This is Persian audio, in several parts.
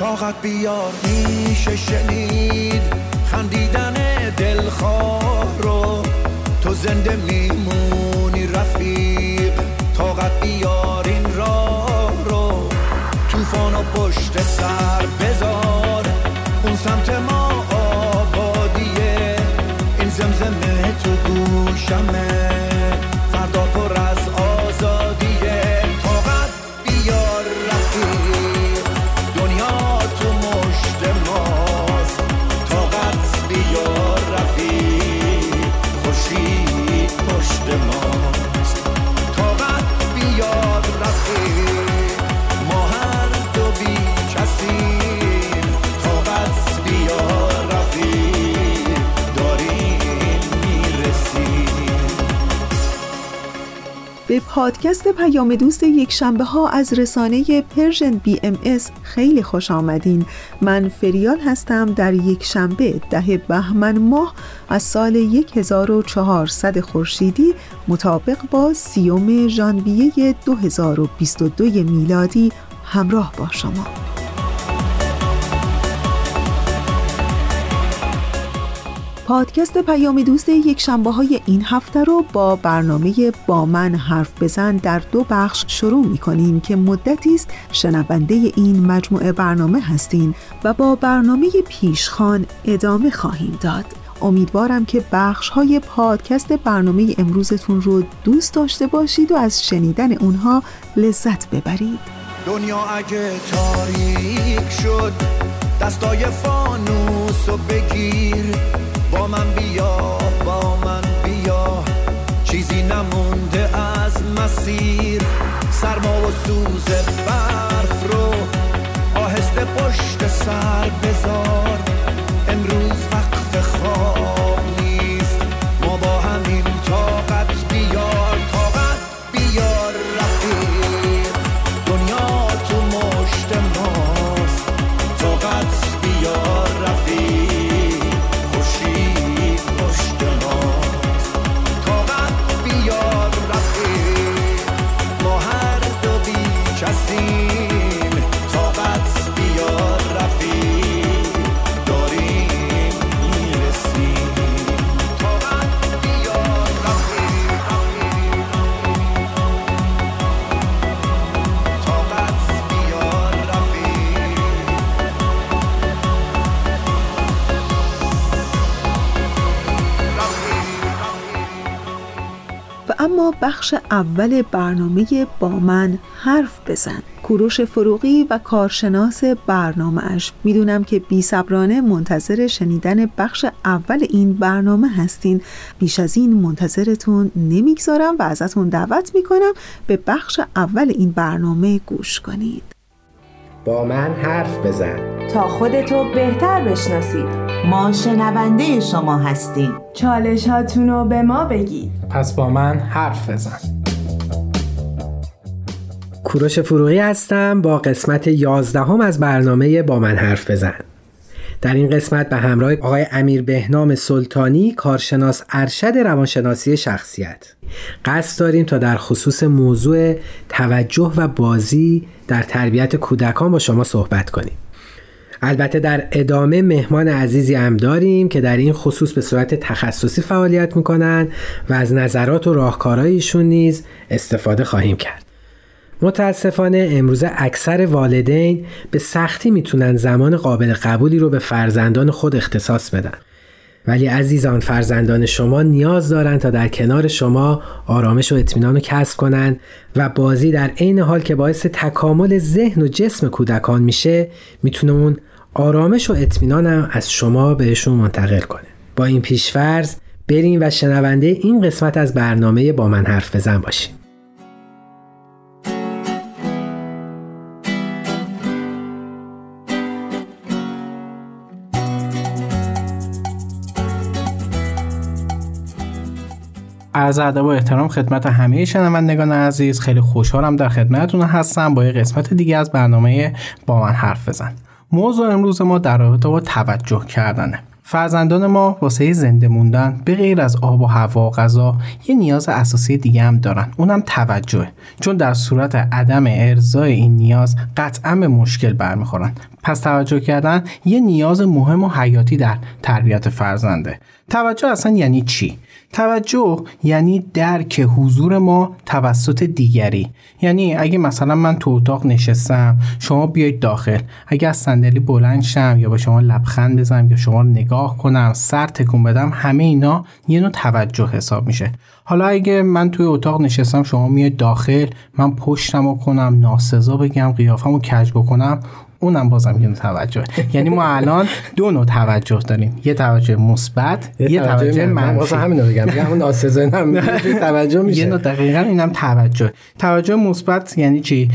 طاقت بیار میشه شنید خندیدن دلخواه رو. تو زنده میمونی رفیق طاقت بیار این راه رو. توفان و پشت سر بذار اون سمت ما آبادیه. این زمزمه تو گوشمه. پادکست پیام دوست یک شنبه ها از رسانه پرژن بی ام اس خیلی خوش آمدین. من فریال هستم در یک شنبه ده بهمن ماه از سال 1400 خورشیدی مطابق با سیوم ژانویه 2022 میلادی. همراه با شما. پادکست پیام دوست یک شنبه های این هفته رو با برنامه با من حرف بزن در دو بخش شروع می کنیم که مدتی است شنونده این مجموعه برنامه هستین و با برنامه پیشخان ادامه خواهیم داد. امیدوارم که بخش های پادکست برنامه امروزتون رو دوست داشته باشید و از شنیدن اونها لذت ببرید. دنیا اگه تاریک شد دستای فانوس و بگیر. پشت سر بذار. بخش اول برنامه با من حرف بزن. کوروش فروغی و کارشناس برنامه اش می‌دونم که بی صبرانه منتظر شنیدن بخش اول این برنامه هستین. بیش از این منتظرتون نمی‌گذارم و ازتون دعوت می‌کنم به بخش اول این برنامه گوش کنید. با من حرف بزن. تا خودتو بهتر بشناسید ما شنونده شما هستیم. چالش هاتونو به ما بگید. پس با من حرف بزن. کوروش فروغی هستم. با قسمت 11 هم از برنامه با من حرف بزن. در این قسمت به همراه آقای امیر بهنام سلطانی کارشناس ارشد روانشناسی شخصیت. قصد داریم تا در خصوص موضوع توجه و بازی در تربیت کودکان با شما صحبت کنیم. البته در ادامه مهمان عزیزی هم داریم که در این خصوص به صورت تخصصی فعالیت می‌کنن و از نظرات و راهکارهایشون نیز استفاده خواهیم کرد. متاسفانه امروزه اکثر والدین به سختی می‌تونن زمان قابل قبولی رو به فرزندان خود اختصاص بدن. ولی عزیزان فرزندان شما نیاز دارن تا در کنار شما آرامش و اطمینان رو کسب کنن و بازی در عین حال که باعث تکامل ذهن و جسم کودکان میشه می‌تونه اون آرامش و اطمینان هم از شما بهشون منتقل کنه با این پیشفرض بریم و شنونده این قسمت از برنامه با من حرف بزن باشیم از ادب و احترام خدمت همه شنوندگان عزیز خیلی خوشحالم در خدمتتون هستم. با یه قسمت دیگه از برنامه با من حرف بزن. موضوع امروز ما در رابطه با توجه کردنه. فرزندان ما واسه زنده موندن به غیر از آب و هوا و غذا یه نیاز اساسی دیگه هم دارن. اونم توجه چون در صورت عدم ارزای این نیاز قطعا به مشکل برمیخورن. پس توجه کردن یه نیاز مهم و حیاتی در تربیت فرزنده. توجه اصلا یعنی چی؟ توجه یعنی درک حضور ما توسط دیگری. یعنی اگه مثلا من تو اتاق نشستم شما بیاید داخل. اگه از صندلی بلند شم یا به شما لبخند بزنم یا شما نگاه کنم سر تکون بدم همه اینا یه نوع توجه حساب میشه. حالا اگه من توی اتاق نشستم شما میاد داخل من پشتم رو کنم ناسزا بگم قیافم رو کج بکنم اونم بازم یه توجه. یعنی ما الان دو نوع توجه داریم. یه توجه مثبت یه توجه منفی. همین رو بگم. بگم اون ناسزا هم توجه میشه. یه نوع دقیقا اینم توجه. توجه مثبت یعنی چی؟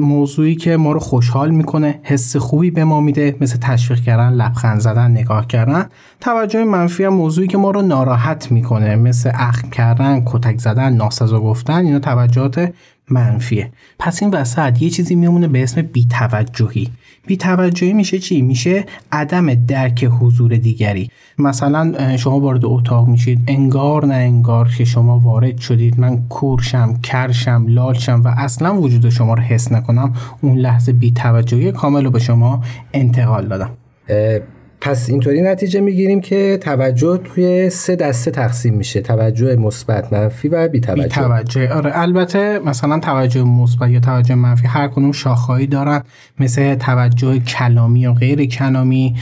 موضوعی که ما رو خوشحال می‌کنه حس خوبی به ما میده مثل تشویق کردن لبخند زدن نگاه کردن. توجه منفی هم موضوعی که ما رو ناراحت می‌کنه مثل اخم کردن کتک زدن ناسزا گفتن اینا توجهات منفیه. پس این وسط یه چیزی میمونه به اسم بیتوجهی. بیتوجهی میشه چی؟ میشه عدم درک حضور دیگری. مثلا شما وارد اتاق میشید انگار نه انگار که شما وارد شدید. من کورشم کرشم لالشم و اصلا وجود شما رو حس نکنم. اون لحظه بیتوجهی کامل رو به شما انتقال دادم. پس اینطوری نتیجه می‌گیریم که توجه توی سه دسته تقسیم میشه. توجه مثبت منفی و بی توجه بی توجه آره البته مثلا توجه مثبت یا توجه منفی هر کدوم شاخهایی دارن. مثل توجه کلامی و غیر کلامی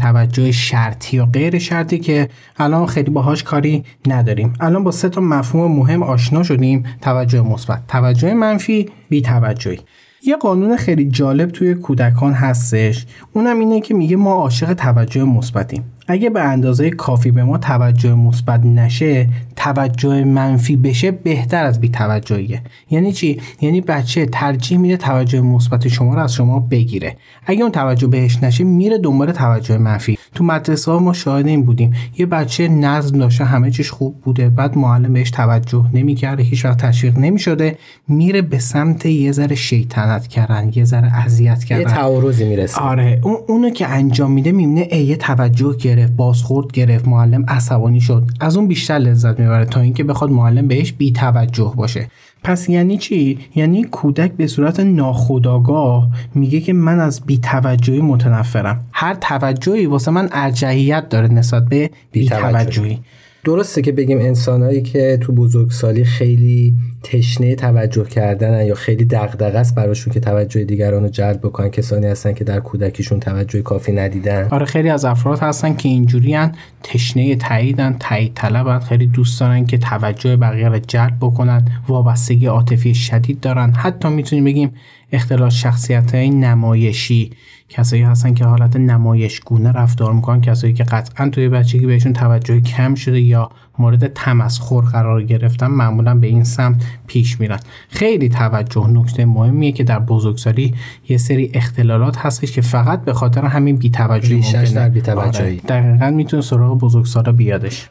توجه شرطی و غیر شرطی که الان خیلی باهاش کاری نداریم. الان با سه تا مفهوم مهم آشنا شدیم. توجه مثبت. توجه منفی بی توجهی یه قانون خیلی جالب توی کودکان هستش. اونم اینه که میگه ما عاشق توجه مثبتیم. اگه به اندازه کافی به ما توجه مثبت نشه توجه منفی بشه بهتر از بی توجهیه یعنی چی؟ یعنی بچه ترجیح میده توجه مثبت شما رو از شما بگیره. اگه اون توجه بهش نشه میره دنبال توجه منفی. تو مدرسه ها ما شاهد این بودیم. یه بچه نظم داشته همه چیش خوب بوده بعد معلم بهش توجه نمی‌کرده هیچ وقت تشویق نمی‌شده میره به سمت یه ذره شیطنت کردن یه ذره اذیت کردن. یه تعارضی می‌رسه. آره اون اونو که انجام میده می‌بینه یه توجه گرفت. بازخورد گرفت معلم عصبانی شد. از اون بیشتر لذت می‌بره تا اینکه بخواد معلم بهش بی توجه باشه. پس یعنی چی؟ یعنی کودک به صورت ناخودآگاه میگه که من از بی توجهی متنفرم. هر توجهی واسه من ارجحیت داره نسبت به بی توجهی درسته که بگیم انسانهایی که تو بزرگسالی خیلی تشنه توجه کردن یا خیلی دغدغه است براشون که توجه دیگران رو جلب بکنن کسانی هستن که در کودکیشون توجه کافی ندیدن. آره خیلی از افراد هستن که اینجوریان تشنه تاییدن تایید طلبن خیلی دوست دارن که توجه بقیه رو جلب بکنن وابستگی عاطفی شدید دارن. حتی می‌تونیم بگیم اختلال شخصیت های نمایشی کسایی هستن که حالت نمایشگونه رفتار می‌کنن کسایی که قطعا توی بچگی بهشون توجه کم شده یا مورد تمسخر قرار گرفتن معمولا به این سمت پیش میرن. خیلی توجه نکته مهمیه که در بزرگسالی یه سری اختلالات هستش که فقط به خاطر همین بی‌توجهی ممکنه. در بی‌توجهی. آره. دقیقا می‌تونه سراغ بزرگسالا بیادش.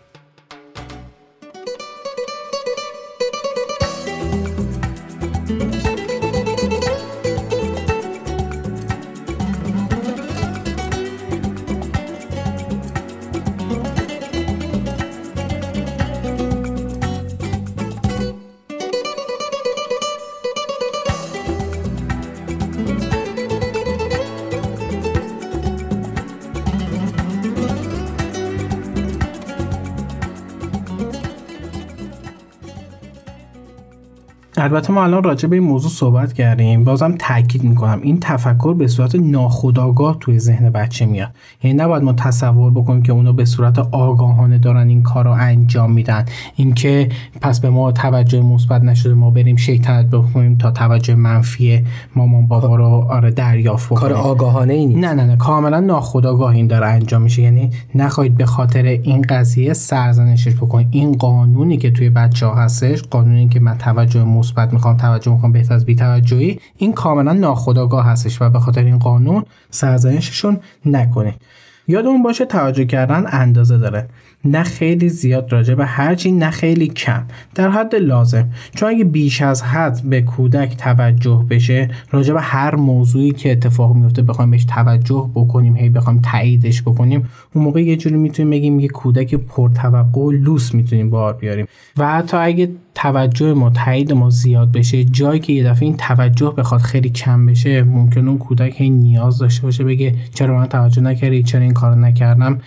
البته ما الان راجع به این موضوع صحبت کردیم. بازم تاکید می‌کنم. این تفکر به صورت ناخودآگاه توی ذهن بچه میاد. یعنی نباید ما تصور بکنیم که اونا به صورت آگاهانه دارن این کار رو انجام میدن. اینکه پس به ما توجه مثبت نشده ما بریم شیطنت بکنیم تا توجه منفی مامان بابا رو آره دریافت بکنیم. کار آگاهانه ای نیست. نه نه نه. کاملا ناخودآگاه این داره انجام میشه. یعنی نخواهید به خاطر این قضیه سرزنشش بکنید. این قانونی که توی بچه ها هستش قانونی که من توجه مثبت می‌خوام توجه می‌خوام بهتر از بی‌توجهی این کاملا ناخودآگاه هستش و به خاطر این قانون سرزنششون نکنید یادمون باشه توجه کردن اندازه داره. نه خیلی زیاد راجع به هرچی نه خیلی کم. در حد لازم. چون اگه بیش از حد به کودک توجه بشه راجع به هر موضوعی که اتفاق میفته بخوایم بهش توجه بکنیم هی بخوایم تاییدش بکنیم اون موقع یه جوری می‌تونیم بگیم یه کودک پرتوقع و لوس می‌تونیم بار بیاریم. و حتی اگه توجه ما تایید ما زیاد بشه جایی که یه دفعه این توجه بخواد خیلی کم بشه ممکن اون کودک هی نیاز داشته باشه بگه چرا من توجه نکردی چرا این کار نکردم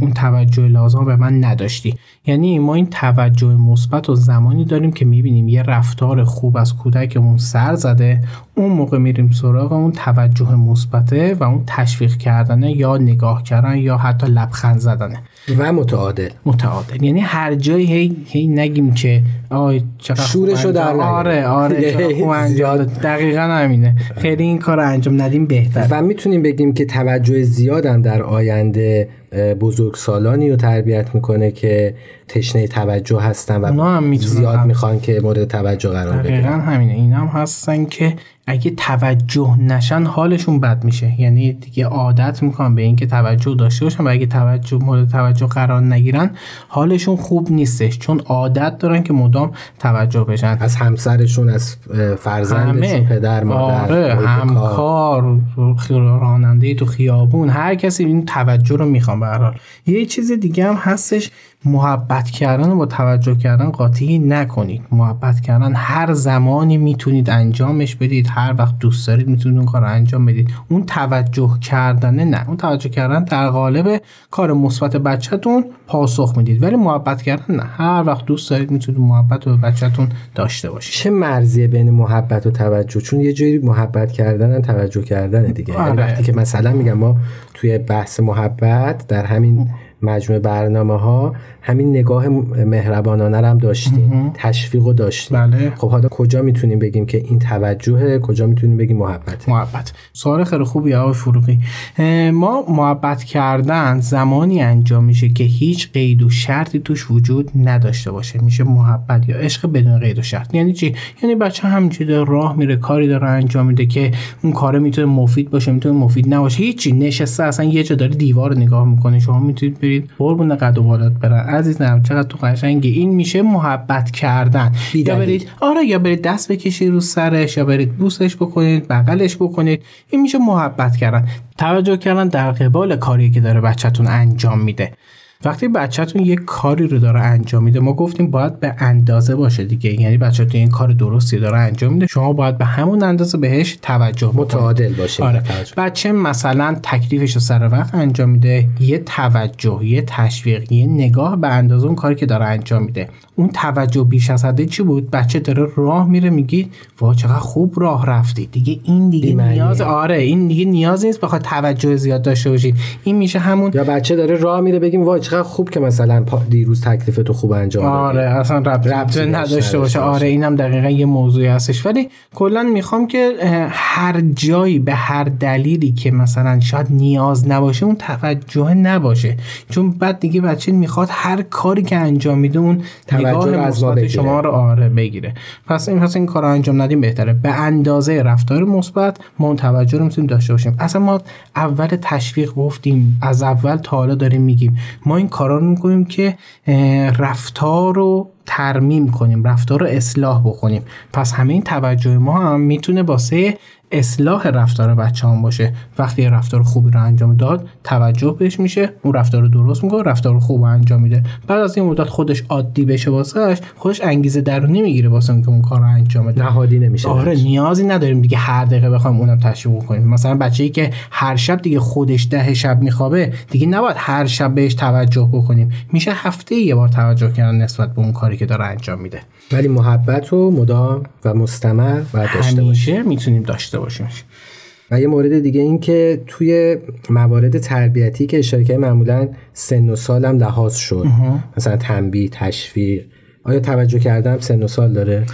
اون توجه لازم به من نداشتی. یعنی ما این توجه مثبت و زمانی داریم که می‌بینیم یه رفتار خوب از کودکمون سر زده اون موقع میریم سراغ اون توجه مثبته و اون تشویق کردنه یا نگاه کردن یا حتی لبخند زدنه. و متعادل. متعادل. یعنی هر جایی هی, هی نگیم که آی چقدر شورشو در آره آره خوب دقیقا همینه. خیلی این کار انجام ندیم بهتر و می‌تونیم بگیم که توجه زیادم در آینده بزرگ سالانی رو تربیت می‌کنه که تشنه توجه هستن و هم زیاد می‌خوان که مورد توجه قرار بگیرن دقیقا همینه. این هم هستن که اگه توجه نشن حالشون بد میشه. یعنی دیگه عادت می‌کنن به اینکه توجه داشته باشن و اگه توجه مورد توجه قرار نگیرن حالشون خوب نیستش. چون عادت دارن که مدام توجه بشن. از همسرشون از فرزندشون پدر مادر آره همکار راننده تو خیابون. هر کسی این توجه رو می‌خوان به یه چیز دیگه هم هستش محبت کردن و با توجه کردن قاطی نکنید. محبت کردن هر زمانی می‌تونید انجامش بدید. هر وقت دوست دارید می‌تونید اون کار رو انجام بدید. اون توجه کردن نه. اون توجه کردن در قالب کار مثبت بچهتون پاسخ می‌دید. ولی محبت کردن نه. هر وقت دوست دارید می‌تونید محبت رو به بچهتون داشته باشید. چه مرزیه بین محبت و توجه؟ چون یه جوری محبت کردن توجه کردن دیگه. یعنی آره. وقتی که مثلا میگم ما توی بحث محبت در همین مجموعه برنامه ها همین نگاه مهربانانه هم داشتیم. تشویق رو داشتیم. بله. خب حالا کجا می‌تونیم بگیم که این توجه کجا می‌تونیم بگیم محبت؟ محبت. سوال خیلی خوبی آقای فروغی. ما محبت کردن زمانی انجام میشه که هیچ قید و شرطی توش وجود نداشته باشه. میشه محبت یا عشق بدون قید و شرط. یعنی چی؟ یعنی بچه همینجوری راه میره کاری داره انجام میده که اون کار می‌تونه مفید باشه می‌تونه مفید نباشه. هیچی. نشسته اصلا یه جا داره دیوار نگاه می‌کنه. شما می‌تونید برید قربون قد و بالات برن. عزیزم چقدر تو قشنگی. این میشه محبت کردن. یا برید آره یا برید دست بکشید رو سرش یا برید بوسش بکنید بغلش بکنید. این میشه محبت کردن. توجه کردن در قبال کاری که داره بچهتون انجام میده. وقتی بچهتون یه کاری رو داره انجام میده ما گفتیم باید به اندازه باشه دیگه. یعنی بچهتون این کار درستی داره انجام میده شما باید به همون اندازه بهش توجه متعادل باشه. آره. بچه مثلا تکلیفش رو سر وقت انجام میده یه توجه یه تشویق یه نگاه به اندازه اون کاری که داره انجام میده. اون توجه بیش از حد چی بود؟ بچه داره راه میره میگی وا چقدر خوب راه رفتی. دیگه این دیگه نیاز آره این دیگه نیاز نیست بخواد توجه زیاد داشته باشید این میشه همون یا بچه داره راه میره بگیم وای چقدر خوب که مثلا دیروز تکلیف تو خوب انجام آره اصلا ربط نداشته باشه. آره اینم دقیقا یه موضوعی هستش. ولی کلا می‌خوام که هر جایی به هر دلیلی که مثلا شاید نیاز نباشه اون توجه نباشه. چون بعد دیگه بچه می‌خواد هر کاری که انجام میده اون نگاه مثبت شما رو آره بگیره پس این پس این کار انجام ندیم بهتره. به اندازه رفتار مثبت ما اون توجه رو می‌تونیم داشته باشیم. اصلا ما اول تشویق گفتیم از اول تا حالا داریم میگیم. ما این کارا رو می‌کنیم که رفتار رو ترمیم کنیم رفتار رو اصلاح بکنیم. پس همه این توجه ما هم می‌تونه واسه اصلاح رفتار بچه هم باشه. وقتی یه رفتار خوبی رو انجام داد توجه بهش میشه اون رفتار رو درست می‌کنه رفتار خوب انجام میده. بعد از این مدت خودش عادی بشه واسهش خودش انگیزه درونی می‌گیره واسه اینکه اون کار رو انجام بده. نهادی نمیشه آره نیازی نداریم دیگه هر دقیقه بخوایم اونم تشویق کنیم. مثلا بچه‌ای که هر شب دیگه خودش ده شب میخوابه دیگه نباید هر شب بهش توجه بکنیم. میشه هفته یه بار توجه کردن نسبت به اون کاری کاری که داره انجام میده. ولی محبت و مدام و مستمر و داشته باشیم. می‌تونیم داشته باشیم. و یه مورد دیگه این که توی موارد تربیتی که کردیم معمولا سن و سالم لحاظ شد. مثلا تنبیه تشویق آیا توجه کردم سن و سال داره؟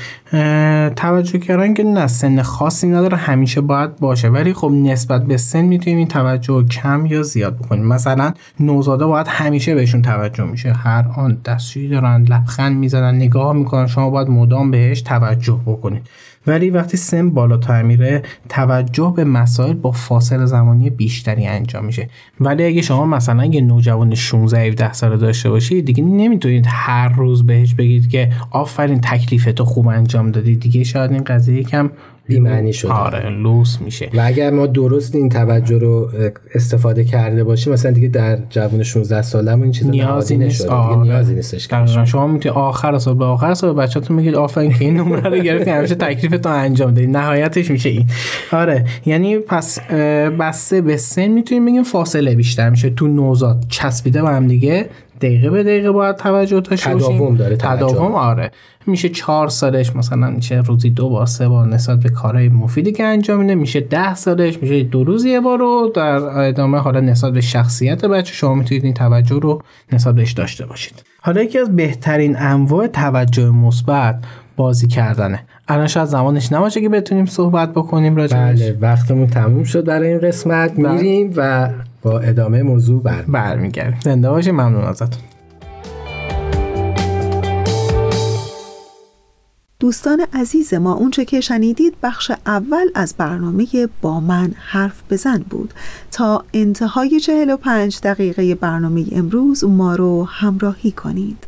توجه کردن که نه سن خاصی نداره همیشه باید باشه. ولی خب نسبت به سن می‌تونیم این توجه کم یا زیاد بکنیم. مثلا نوزاده باید همیشه بهشون توجه میشه. هر آن دستشویی دارن لبخند می‌زنن نگاه می‌کنن. شما باید مدام بهش توجه بکنید. ولی وقتی سن بالاتر میره توجه به مسائل با فاصله زمانی بیشتری انجام میشه. ولی اگه شما مثلا یه نوجوان 16 17 ساله داشته باشید دیگه نمی‌تونید هر روز بهش بگید که آفرین تکلیفتو خوب انجام دادی. دیگه شاید این قضیه یکم بی‌معنی شده. آره لوس میشه و اگر ما درست این توجه رو استفاده کرده باشیم مثلا دیگه در جوان 16 سالمون این چیزا نیازی نیست. آره. دیگه نیازی نیستش دقیقاً. شما می‌تونید آخر سال به آخر سال بچه‌تون میگید آفرین که این نمره رو گرفتی همیشه تکلیفتون انجام دادی نهایتش میشه این آره یعنی پس بسته به سن می‌تونیم بگیم فاصله بیشتر میشه تو نوزاد چسبیده به هم دیگه دقیقه به دقیقه باید توجه داشته باشیم. تداوم داره. تداوم آره میشه چهار سالش مثلا میشه روزی دو بار سه بار نسبت به کارهای مفیدی که انجام میده میشه ده سالش میشه دو روز یه بار رو در ادامه حالا نسبت به شخصیت بچه شما می‌تونید این توجه رو نسبت بهش داشته باشید حالا یکی از بهترین انواع توجه مثبت بازی کردنه الان شاید زمانش نباشه که بتونیم صحبت بکنیم راجعش بله وقتمون تموم شد برای این قسمت بله. میریم و با ادامه موضوع بر برمیگردیم. زنده باشید ممنون ازتون. دوستان عزیز ما اونچه که شنیدید بخش اول از برنامه با من حرف بزن بود. تا انتهای 45 دقیقه برنامه امروز ما رو همراهی کنید.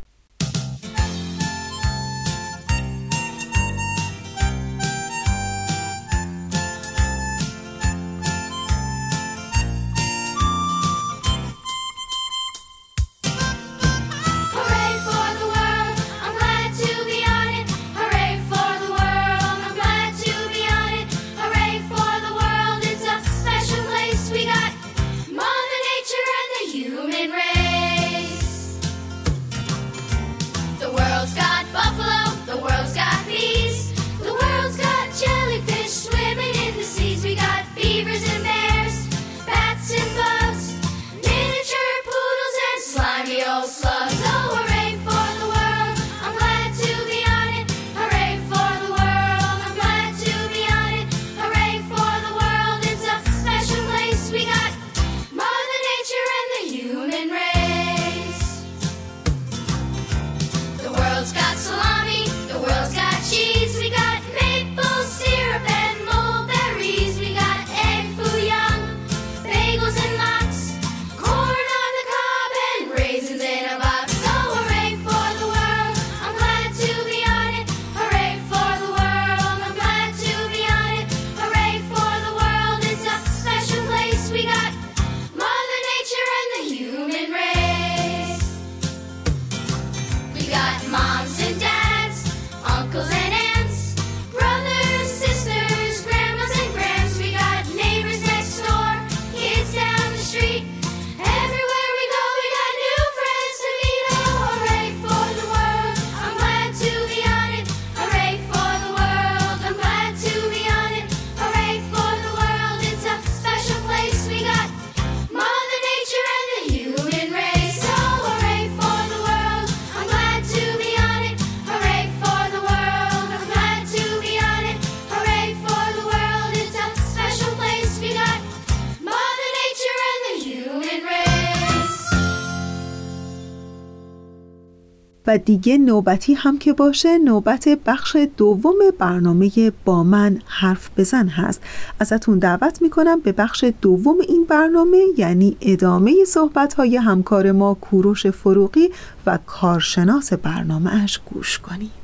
دیگه نوبتی هم که باشه نوبت بخش دوم برنامه با من حرف بزن هست. ازتون دعوت می‌کنم به بخش دوم این برنامه یعنی ادامه صحبت های همکار ما کوروش فروغی و کارشناس برنامه اش گوش کنید.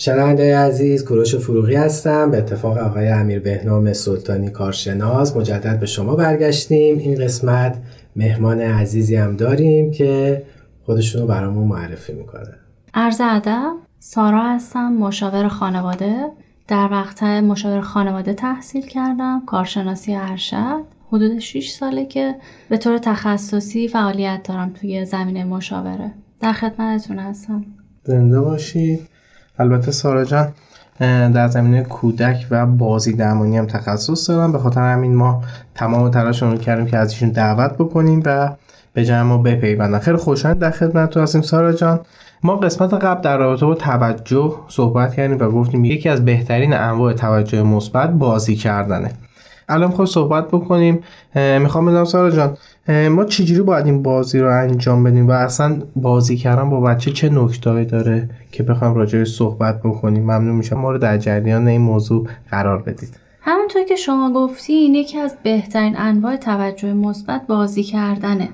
شنونده عزیز کوروش فروغی هستم. به اتفاق آقای امیر بهنام سلطانی کارشناس مجدد به شما برگشتیم. این قسمت مهمان عزیزی هم داریم که خودشونو برامون معرفی می‌کنه. عرض ادب سارا هستم مشاور خانواده. در مقطع مشاور خانواده تحصیل کردم کارشناسی ارشد. حدود 6 ساله که به طور تخصصی فعالیت دارم توی زمینه مشاوره. در خدمتتون هستم. زنده باشید. البته سارا جان در زمینه کودک و بازی درمانی هم تخصص دارم. به خاطر همین ما تمام تلاشمون رو کردیم که از ایشون دعوت بکنیم و به جمع ما بپیوندن. خیلی خوشحال در خدمتتون هستیم سارا جان. ما قسمت قبل در رابطه با توجه صحبت کردیم و گفتیم یکی از بهترین انواع توجه مثبت بازی کردنه. الان خود صحبت بکنیم. می‌خوام بدونم سارا جان. ما چجوری باید این بازی رو انجام بدیم و اصلا بازی کردن با بچه چه نکتهایی داره که بخوایم راجعش صحبت بکنیم؟ ممنون میشم. ما رو در جریان این موضوع قرار بدید. همونطور که شما گفتین یکی از بهترین انواع توجه مثبت بازی کردنه.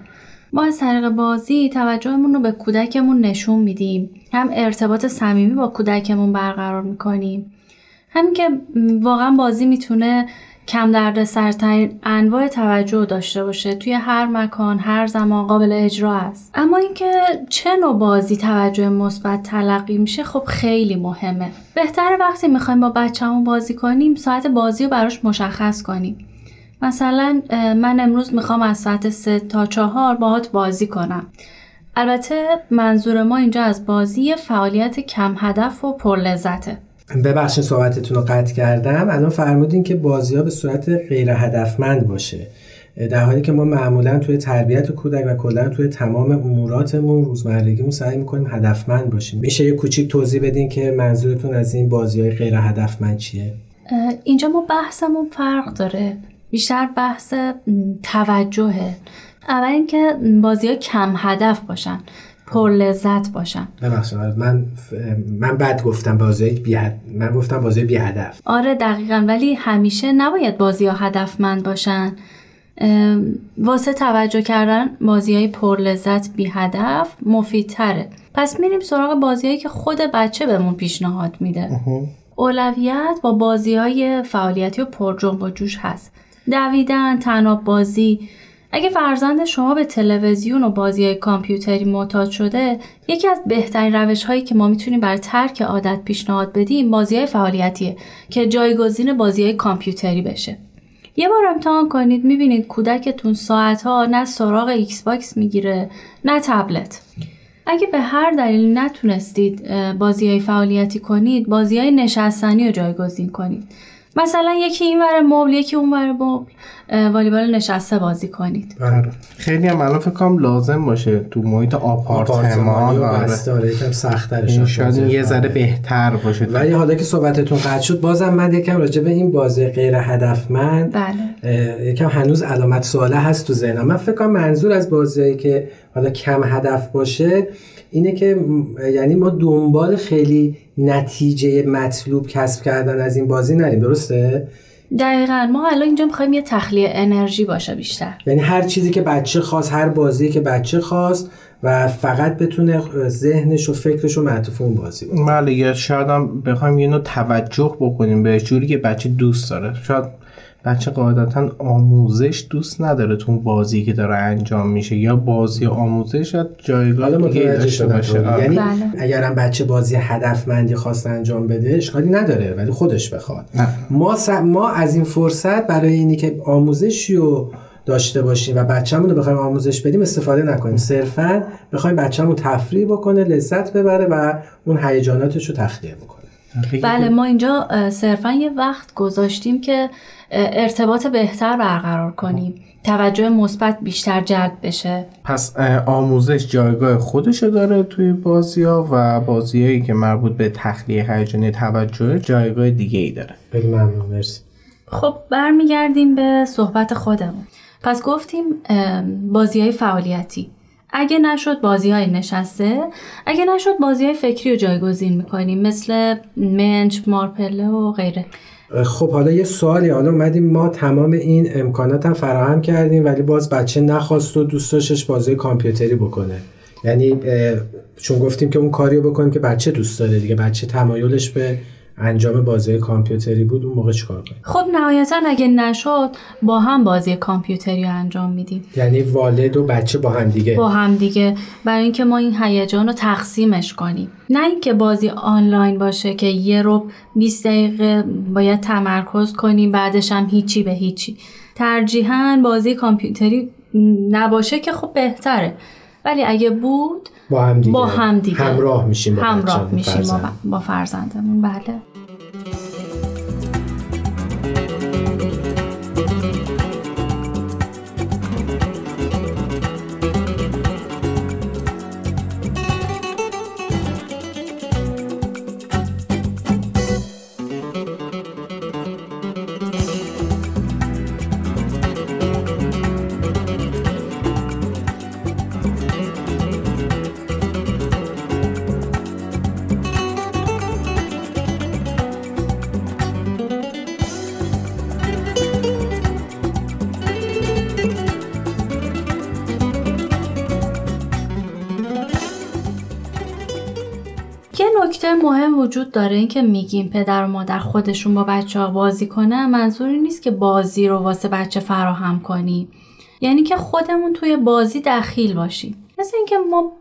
ما از طریق بازی توجهمون رو به کودکمون نشون میدیم. هم ارتباط صمیمی با کودکمون برقرار می‌کنیم. همین که واقعا بازی می‌تونه کم درد سرترین انواع توجه داشته باشه. توی هر مکان هر زمان قابل اجرا است. اما اینکه چه نوع بازی توجه مثبت تلقی میشه خب خیلی مهمه. بهتره وقتی می‌خوایم با بچه‌مون بازی کنیم ساعت بازی رو براش مشخص کنیم. مثلا من امروز می‌خوام از ساعت سه تا چهار باهات بازی کنم. البته منظور ما اینجا از بازی فعالیت کم هدف و پر لذته ببخشید صحبتتون رو قطع کردم. الان فرمودین که بازی ها به صورت غیر هدفمند باشه. در حالی که ما معمولا توی تربیت کودک و کلا توی تمام اموراتمون روزمرگیمون سعی می‌کنیم هدفمند باشیم. میشه یه کوچیک توضیح بدین که منظورتون از این بازی های غیر هدفمند چیه؟ اینجا ما بحثمون فرق داره. بیشتر بحث توجهه. اول اینکه بازی ها کم هدف باشن. پر لذت باشن ببخشید من من بد گفتم بازی بی هد... من گفتم بازی بی هدف. آره دقیقا. ولی همیشه نباید بازی ها هدفمند باشن. واسه توجه کردن بازی های پر لذت بی هدف مفیدتره. پس میریم سراغ بازی هایی که خود بچه بهمون پیشنهاد میده. اولویت با بازی های فعالیتی و پر جنب و جوش هست. دویدن تناب بازی اگه فرزند شما به تلویزیون و بازی کامپیوتری معتاد شده یکی از بهترین روش هایی که ما می‌تونیم برای ترک عادت پیشنهاد بدیم بازی فعالیتیه که جایگزین بازی کامپیوتری بشه. یه بار امتحان کنید می‌بینید کودکتون ساعتها نه سراغ ایکس باکس می‌گیره نه تبلت. اگه به هر دلیلی نتونستید بازی های فعالیتی کنید بازی های نشستنی رو جایگزین کنید. مثلا یکی این ور مبل یکی اون ور مبل. والیبال نشسته بازی کنید. آره. خیلی هم الان فکر کنم لازم باشه تو محیط آپارتمان. و آره. آره. یکم شاید یه ذره. بهتر باشه. ولی حالا که صحبتتون قطع شد بازم من یکم راجع به این بازی غیر هدفمند بله. یکم هنوز علامت سواله هست تو ذهنم. من فکر کنم منظور از بازیایی که حالا کم هدف باشه اینه که یعنی ما دنبال خیلی نتیجه مطلوب کسب کردن از این بازی نریم درسته؟ دقیقا. ما الان اینجا می‌خوایم یه تخلیه انرژی باشه بیشتر. یعنی هر چیزی که بچه خواست هر بازی که بچه خواست و فقط بتونه ذهنش و فکرش رو معطوف اون بازی بکنه بله یا شاید هم بخوایم یه نوع توجه بکنیم به جوری که بچه دوست داره. شاید بچه قاعدتا آموزش دوست نداره تو بازی که داره انجام میشه یا بازی آموزش شاید جایگاه دیگه داشته باشه. یعنی بله. اگرم بچه بازی هدفمندی خواست انجام بده اشکالی نداره ولی خودش بخواد نه. ما س- ما از این فرصت برای اینی که آموزشی رو داشته باشیم و بچه‌مون رو بخوایم آموزش بدیم استفاده نکنیم صرفا بخوایم بچه‌مون تفریح بکنه لذت ببره و اون هیجاناتش رو تخلیه بکنه بله ما اینجا صرفا یه وقت گذاشتیم که ارتباط بهتر برقرار کنیم. توجه مثبت بیشتر جلب بشه. پس آموزش جایگاه خودشو داره توی بازی ها و بازیهایی که مربوط به تخلیه هیجانی توجه جایگاه دیگه ای داره. خیلی ممنون مرسی. خب برمیگردیم به صحبت خودمون. پس گفتیم بازی های فعالیتی. اگه نشد بازی های نشسته اگه نشد بازی های فکری رو جایگزین می‌کنیم مثل منچ مارپله و غیره. خب حالا یه سوالی. حالا اومدیم ما تمام این امکانات هم فراهم کردیم ولی باز بچه نخواست و دوست داشتش بازی کامپیوتری بکنه. یعنی چون گفتیم که اون کاریو بکنیم که بچه دوست داره دیگه بچه تمایلش به انجام بازی کامپیوتری بود اون موقع چیکار کنیم؟ خب نهایتا اگه نشد با هم بازی کامپیوتری انجام میدیم. یعنی والد و بچه با هم دیگه. با هم دیگه. برای اینکه ما این هیجان رو تقسیمش کنیم. نه اینکه بازی آنلاین باشه که یه رو 20 دقیقه باید تمرکز کنیم بعدش هم هیچی به هیچی. ترجیحاً بازی کامپیوتری نباشه که خب بهتره. ولی اگه بود با هم دیگه. با هم دیگه. همراه میشیم با همراه میشیم با. با فرزندمون. بله. وجود داره این که میگیم پدر و مادر خودشون با بچه ها بازی کنن منظوری نیست که بازی رو واسه بچه فراهم کنیم یعنی که خودمون توی بازی دخیل باشیم. مثل اینکه ما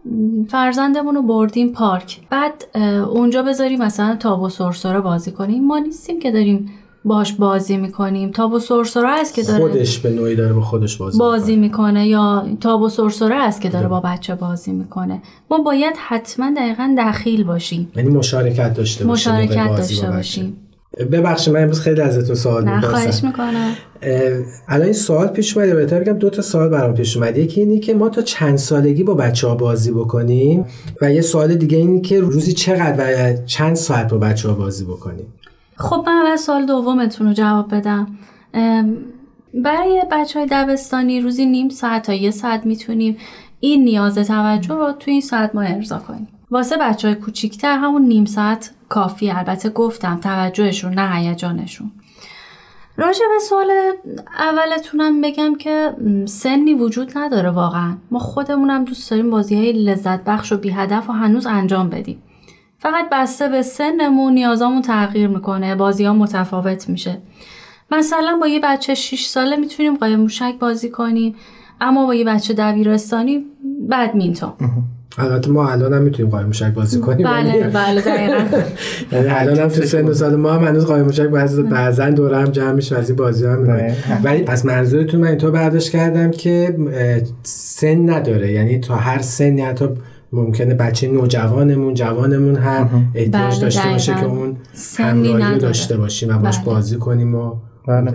فرزندمون رو بردیم پارک. بعد اونجا بذاریم مثلا تاب و سرسره بازی کنیم. ما نیستیم که داریم باش بازی می‌کنیم. تاب و سرسره است که داره خودش به نوعی داره با خودش بازی, بازی می‌کنه. یا تاب و سرسره است که داره با بچه بازی می‌کنه. ما باید حتما دقیقا دخیل باشیم. یعنی مشارکت داشته باشیم مشارکت بازی داشته. باشیم. ببخشید من امروز خیلی ازتون سوال می‌پرسم. خواهش می‌کنم. الان این سوال پیش اومد یا بهتر بگم دو تا سوال برام پیش اومد یکی اینی که ما تا چند سالگی با بچه ها بازی بکنیم و یه سوال دیگه اینی که روزی چقدر و چند ساعت با بچه ها بازی بکنیم؟ خب من اول سال دومتون رو جواب بدم. برای بچه های دبستانی روزی نیم ساعت تا یه ساعت می‌تونیم این نیاز توجه رو توی این ساعت ما ارضا کنیم. واسه بچه های کوچیکتر همون نیم ساعت کافی البته گفتم توجهشون نه هیجانشون. راجع به سوال اولتونم بگم که سنی وجود نداره واقعا. ما خودمونم دوست داریم بازی های لذت بخش و بی هدف و هنوز انجام بدیم. فقط بسته به سنمون نیازامون تغییر می‌کنه. بازی ها متفاوت میشه. مثلا با یه بچه 6 ساله می‌تونیم قایم موشک بازی کنیم اما با یه بچه دبیرستانی بدمینتون البته ما الان هم می‌تونیم قایم موشک بازی کنیم. بله ولی- بله دقیقا. یعنی الان هم تو سن و سال ما هم هنوز قایم موشک بعضی بعضا دوره هم جمع میشیم از این بازی هم می‌کنیم. ولی پس منظورتون من اینطور برداشت کردم که سن نداره. یعنی تا هر سنی حتی ممکنه بچه نوجوانمون جوانمون هم احتیاج بله، داشته باشه که. اون همراهی. داشته باشیم و باش بله. بازی کنیم و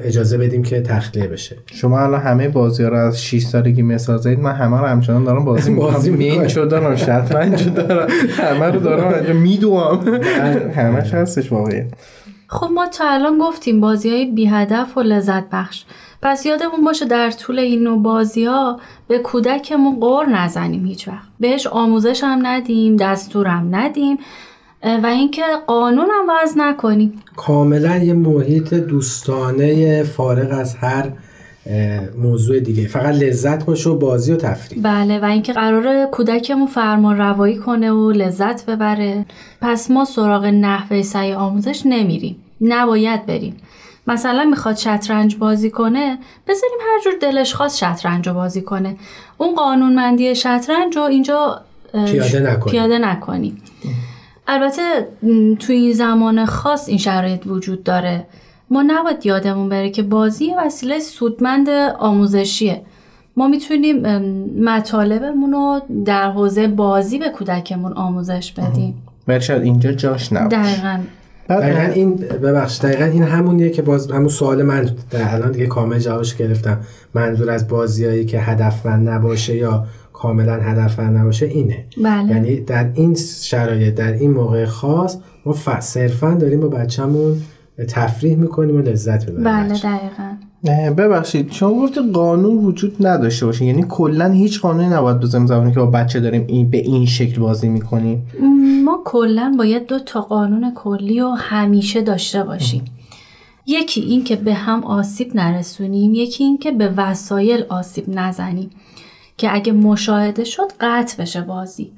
اجازه بدیم که تخلیه بشه. شما الان همه بازی ها رو از 6 سالگی مثال زدید من همه رو همچنان دارم بازی بازی می‌کنم. می‌کنی. مین شو دارم شطرنج دارم. همه رو دارم اینجا میدوام. همش هستش واقعا خب ما تا الان گفتیم بازی های بی هدف و لذت بخش. پس یادمون باشه در طول این نوع بازی ها به کودکمون قور نزنیم هیچ وقت. بهش آموزش هم ندیم دستورم ندیم و اینکه قانون هم وضع نکنیم. کاملا یه محیط دوستانه فارغ از هر موضوع دیگه. فقط لذت باشه و بازی و تفریح. بله و اینکه قرار کودکمون فرمان روایی کنه و لذت ببره. پس ما سراغ نحوه سعی آموزش نمیریم. نباید بریم. مثلا می‌خواد شطرنج بازی کنه بذاریم هر جور دلش خواست شطرنج رو بازی کنه. اون قانونمندی شطرنج رو اینجا پیاده نکنیم. پیاده نکنیم. البته م، توی این زمان خاص این شرایط وجود داره. ما نباید یادمون بره که بازی وسیله سودمند آموزشیه. ما می‌تونیم مطالبمون رو در حوزه بازی به کودکمون آموزش بدیم. ولی شاید اینجا جاش نباشه دقیقا. دقیقا این ببخش دقیقا این همونیه که باز همون سوال من در الان دیگه کامل جوابش گرفتم. منظور از بازیایی که هدفمند نباشه یا کاملا هدفمند نباشه اینه. بله. یعنی در این شرایط در این موقع خاص ما ف... صرفا داریم با بچه‌مون تفریح می‌کنیم و لذت ببریم بله. دقیقا. ببخشید شما گفتید قانون وجود نداشته باشه. یعنی کلا هیچ قانونی نباید بذاریم زمانی که با بچه داریم این به این شکل بازی می‌کنیم. ما کلا باید دو تا قانون کلی رو همیشه داشته باشیم. یکی این که به هم آسیب نرسونیم یکی این که به وسایل آسیب نزنیم که اگه مشاهده شد قطع بشه بازی.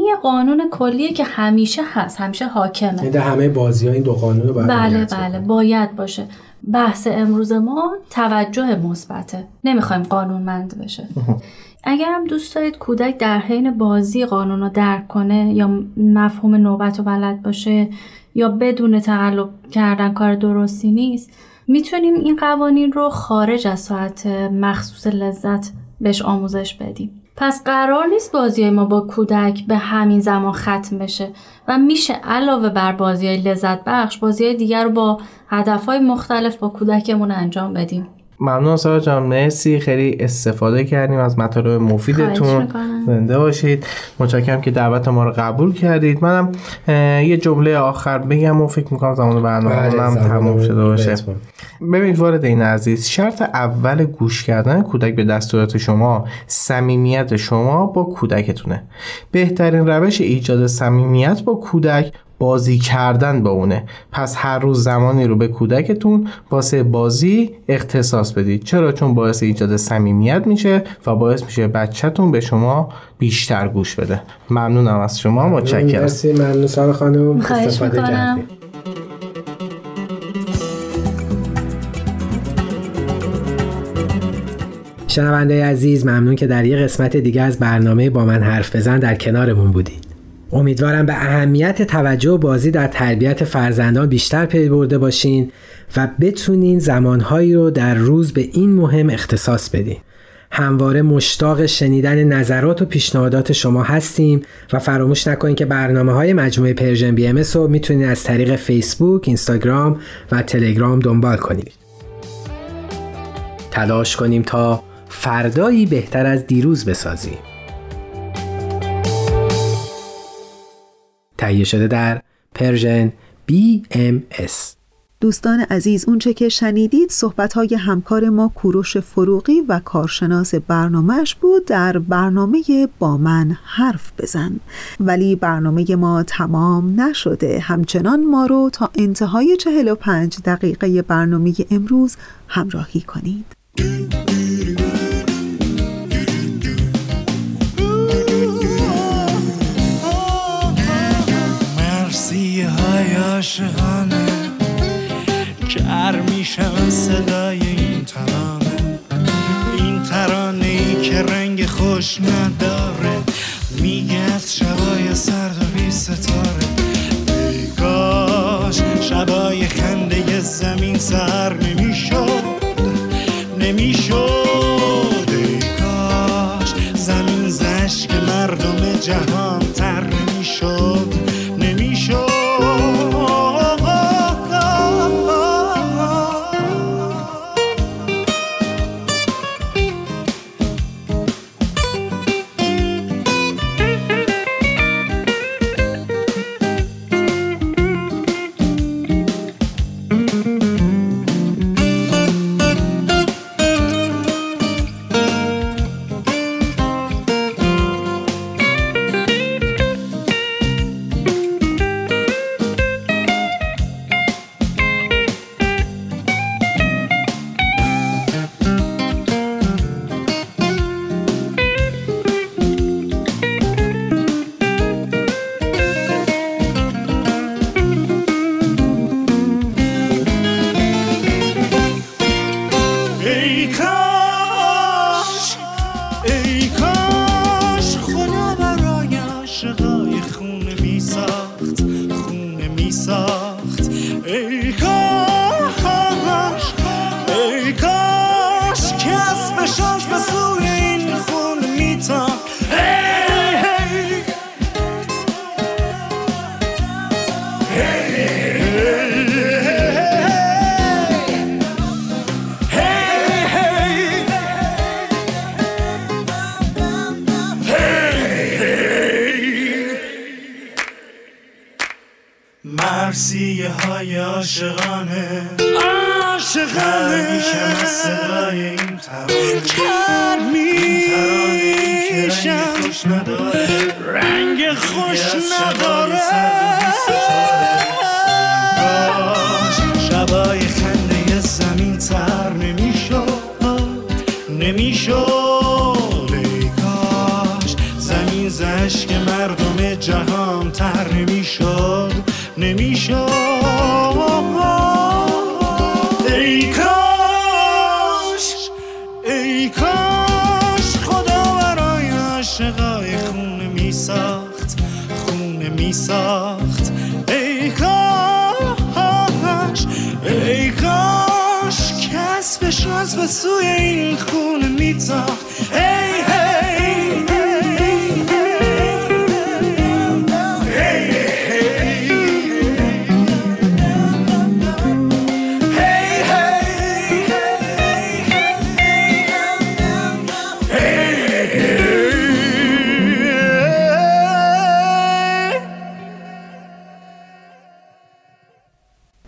این یه قانون کلیه که همیشه هست همیشه حاکمه. یعنی در همه بازی ها این دو قانون رو باید بله بله باید باشه. بحث امروز ما توجه مثبته. نمی‌خوایم قانونمند بشه. اگر هم دوست دارید کودک در حین بازی قانون رو درک کنه یا مفهوم نوبت رو بلد باشه یا بدون تقلب کردن کار درستی نیست می‌تونیم این قوانین رو خارج از ساعت مخصوص لذت بهش آموزش بدیم. پس قرار نیست بازی ما با کودک به همین زمان ختم بشه و میشه علاوه بر بازی لذت بخش بازی دیگر رو با هدف های مختلف با کودکمون انجام بدیم. ممنون سارا جان. مرسی. خیلی استفاده کردیم از مطالب مفیدتون. زنده باشید. متشکرم که دعوت ما رو قبول کردید. منم یه جمله آخر بگم و فکر می‌کنم زمان برنامه بله، هم تموم شده باشه. ببینید وارد این عزیز شرط اول گوش کردن کودک به دستورات شما صمیمیت شما با کودکتونه. بهترین روش ایجاد صمیمیت با کودک بازی کردن با اونه. پس هر روز زمانی رو به کودکتون واسه بازی اختصاص بدید. چرا؟ چون باعث ایجاد صمیمیت میشه و باعث میشه بچهتون به شما بیشتر گوش بده. ممنونم از شما. متشکرم. مرسی. ممنون سارا خانم. استفاده کردید شنونده عزیز ممنون که در یه قسمت دیگه از برنامه با من حرف بزن در کنارمون بودید. امیدوارم به اهمیت توجه بازی در تربیت فرزندان بیشتر پی برده باشین و بتونین زمانهایی رو در روز به این مهم اختصاص بدین همواره مشتاق شنیدن نظرات و پیشنهادات شما هستیم و فراموش نکنید که برنامه های مجموعه پرژن بی ام اس رو می‌تونید از طریق فیسبوک، اینستاگرام و تلگرام دنبال کنید. تلاش کنیم تا فردایی بهتر از دیروز بسازیم. تهیه شده در پرژن BMS دوستان عزیز اونچه که شنیدید صحبت‌های همکار ما کوروش فروغی و کارشناس برنامهش بود در برنامه با من حرف بزن. ولی برنامه ما تمام نشده. همچنان ما رو تا انتهای 45 دقیقه برنامه امروز همراهی کنید. عاشقانه. کر میشم صدای این ترانه. این ترانه ای که رنگ خوش نداره. میگه از شبای سرد و بی ستاره. کاش شبای خنده زمین سر نمی‌شد. نمی‌شد. کاش زمین زشک مردم جهان. مرسی های عاشقانه. عاشقانه. از صدای این ترانه. کر میشم خوش نداره رنگ خوش نداره. show.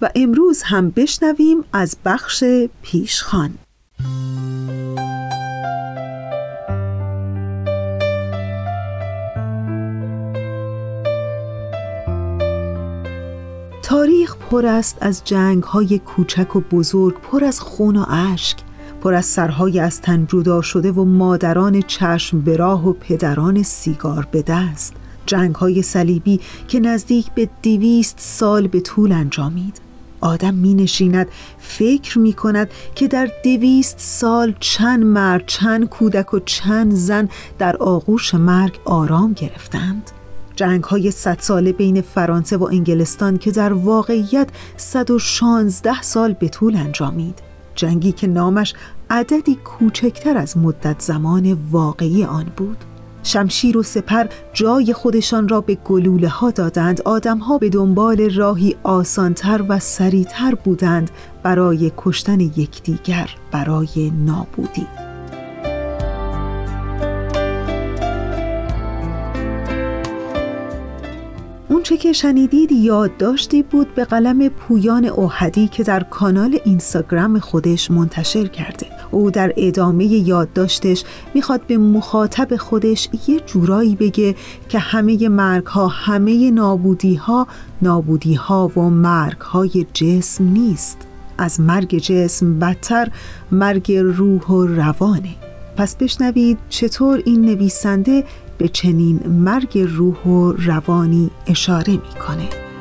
و امروز هم بشنویم از بخش پیشخان. تاریخ پر است از جنگ های کوچک و بزرگ پر از خون و اشک پر از سرهای از تن جدا شده و مادران چشم به راه و پدران سیگار به دست. جنگ های صلیبی که نزدیک به دویست سال به طول انجامید. آدم می نشیند فکر می کند که در دویست سال چند مرد چند کودک و چند زن در آغوش مرگ آرام گرفتند. جنگ های صد ساله بین فرانسه و انگلستان که در واقعیت 116 سال به طول انجامید. جنگی که نامش عددی کوچکتر از مدت زمان واقعی آن بود. شمشیر و سپر جای خودشان را به گلوله ها دادند. آدم ها به دنبال راهی آسانتر و سریعتر بودند برای کشتن یکدیگر برای نابودی. اونچه که شنیدید یادداشتی بود به قلم پویان اوهدی که در کانال اینستاگرام خودش منتشر کرده. او در ادامه یادداشتش می‌خواد به مخاطب خودش یه جورایی بگه که همه مرگ ها همه نابودی ها نابودی ها و مرگ های جسم نیست از مرگ جسم بدتر مرگ روح و روانه پس بشنوید چطور این نویسنده به چنین مرگ روح و روانی اشاره می‌کنه.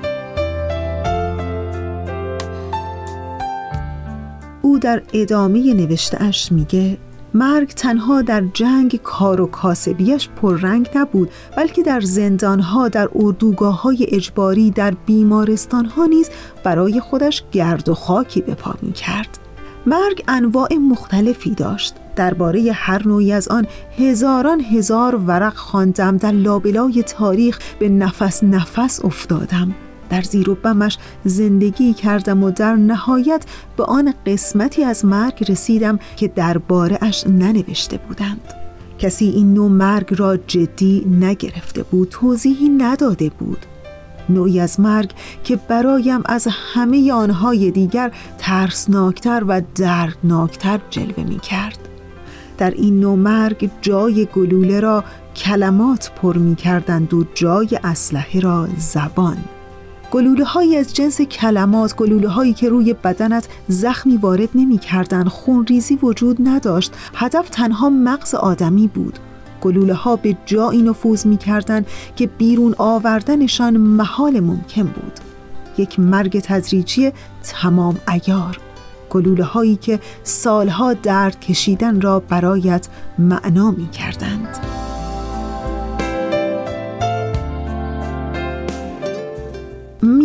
در ادامه نوشته اش میگه مرگ تنها در جنگ کار و کاسبیش پررنگ نبود بلکه در زندانها در اردوگاه های اجباری در بیمارستانها نیز برای خودش گرد و خاکی به پا می کرد مرگ انواع مختلفی داشت. درباره هر نوعی از آن هزاران هزار ورق خواندم در لابلای تاریخ به نفس نفس افتادم. در زیر و بمش زندگی کردم و در نهایت به آن قسمتی از مرگ رسیدم که درباره اش ننوشته بودند. کسی این نوع مرگ را جدی نگرفته بود توضیحی نداده بود. نوعی از مرگ که برایم از همه آنهای دیگر ترسناکتر و دردناکتر جلوه می کرد در این نوع مرگ جای گلوله را کلمات پر می کردند و جای اسلحه را زبان. گلوله های از جنس کلمات گلوله هایی که روی بدنت زخمی وارد نمی کردن خون ریزی وجود نداشت. هدف تنها مغز آدمی بود. گلوله ها به جایی نفوذ می کردن که بیرون آوردنشان محال ممکن بود. یک مرگ تدریجی تمام ایار. گلوله هایی که سالها درد کشیدن را برایت معنا می کردند.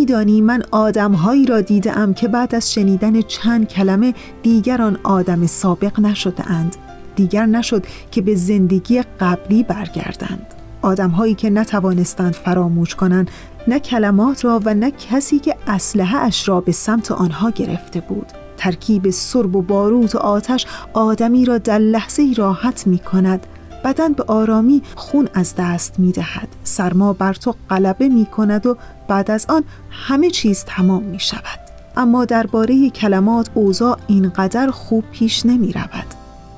میدانی من آدمهایی را دیدم که بعد از شنیدن چند کلمه دیگران آدم سابق نشده اند دیگر نشد که به زندگی قبلی برگردند. آدمهایی که نتوانستند فراموش کنند نه کلمات را و نه کسی که اسلحه اش را به سمت آنها گرفته بود. ترکیب سرب و باروت و آتش آدمی را در لحظه راحت می کند بدن به آرامی خون از دست می دهد سرما بر تو غلبه می کند و بعد از آن همه چیز تمام می شود. اما درباره کلمات اوضاع اینقدر خوب پیش نمی رود.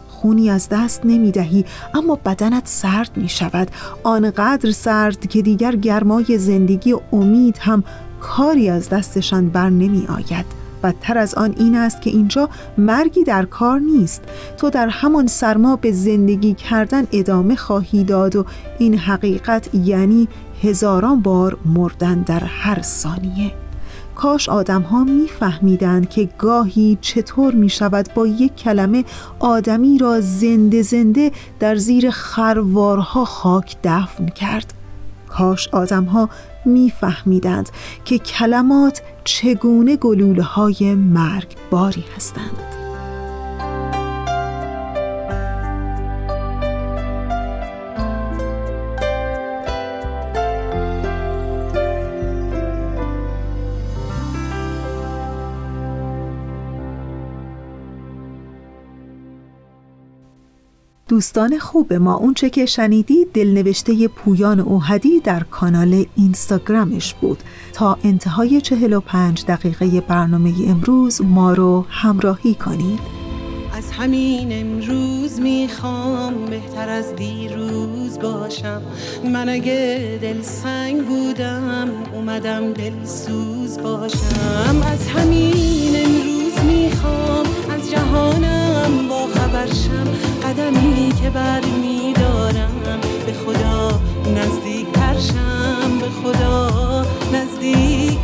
خونی از دست نمی دهی اما بدنت سرد می شود. آنقدر سرد که دیگر گرمای زندگی و امید هم کاری از دستشان بر نمی آید. بدتر از آن این است که اینجا مرگی در کار نیست. تو در همان سرما به زندگی کردن ادامه خواهی داد و این حقیقت یعنی هزاران بار مردن در هر ثانیه. کاش آدم ها می فهمیدند که گاهی چطور می شود با یک کلمه آدمی را زنده زنده در زیر خروارها خاک دفن کرد. کاش آدم ها می فهمیدند که کلمات چگونه گلوله های مرگ باری هستند. دوستان خوب ما اونچه که شنیدید دلنوشته پویان اوهدی در کانال اینستاگرامش بود. تا انتهای 45 دقیقه برنامه امروز ما رو همراهی کنید. از همین امروز می‌خوام بهتر از دیروز باشم. من اگه دل سنگ بودم اومدم دل سوز باشم. از همین امروز می‌خوام از جهانم با خبرشم قدمی که بر میدارم. به خدا نزدیک ترشم به خدا نزدیک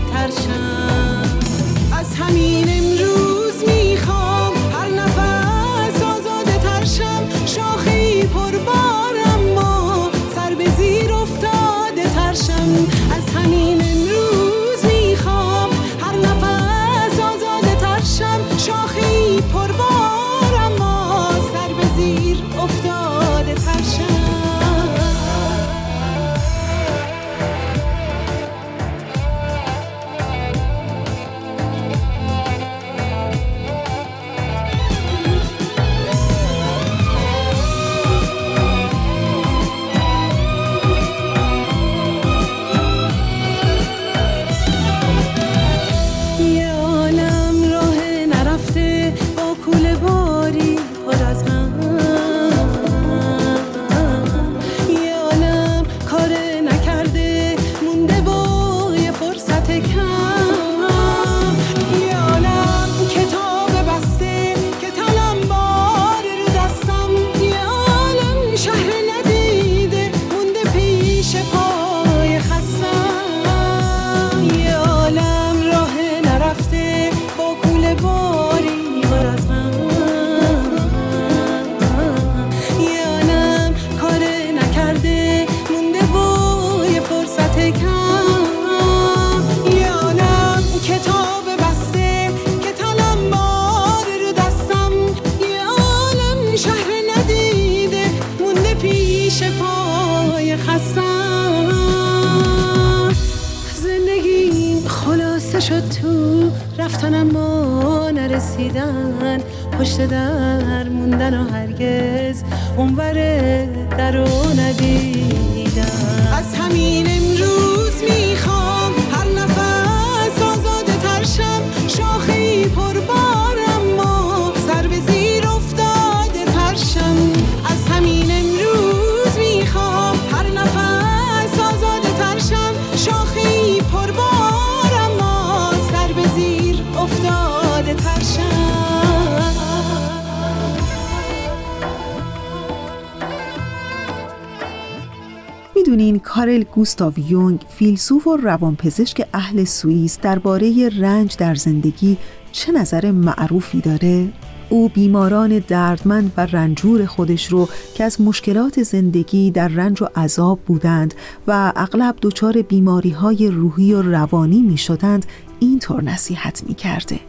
نرسیدن پشت در موندن و هرگز اونور در رو ندیدن کارل گوستاو یونگ فیلسوف و روانپزشک اهل سوئیس درباره رنج در زندگی چه نظر معروفی داره؟ او بیماران دردمند و رنجور خودش رو که از مشکلات زندگی در رنج و عذاب بودند و اغلب دچار بیماری های روحی و روانی می شدند اینطور نصیحت می کرده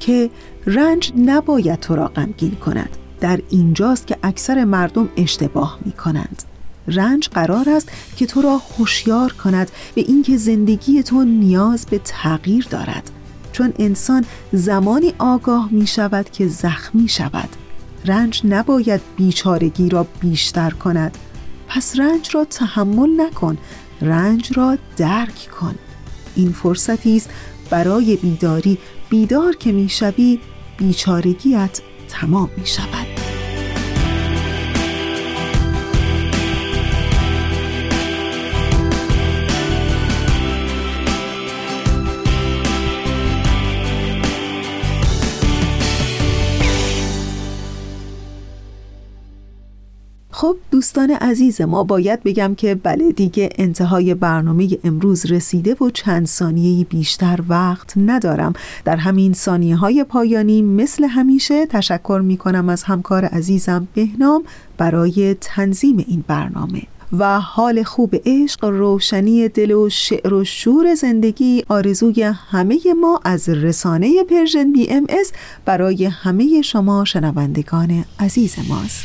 که رنج نباید تو را غمگین کند در اینجاست که اکثر مردم اشتباه می کنند رنج قرار است که تو را هوشیار کند به اینکه زندگی تو نیاز به تغییر دارد. چون انسان زمانی آگاه می شود که زخمی شود. رنج نباید بیچارگی را بیشتر کند. پس رنج را تحمل نکن. رنج را درک کن. این فرصتی است برای بیداری. بیدار که می‌شوی بیچارگیت تمام می شود. خب دوستان عزیز ما باید بگم که بله دیگه انتهای برنامه امروز رسیده و چند ثانیه بیشتر وقت ندارم. در همین ثانیه های پایانی مثل همیشه تشکر می کنم از همکار عزیزم بهنام برای تنظیم این برنامه. و حال خوب عشق روشنی دل و شعر و شور زندگی آرزوی همه ما از رسانه پرژن بی ام برای همه شما شنوندگان عزیز ماست.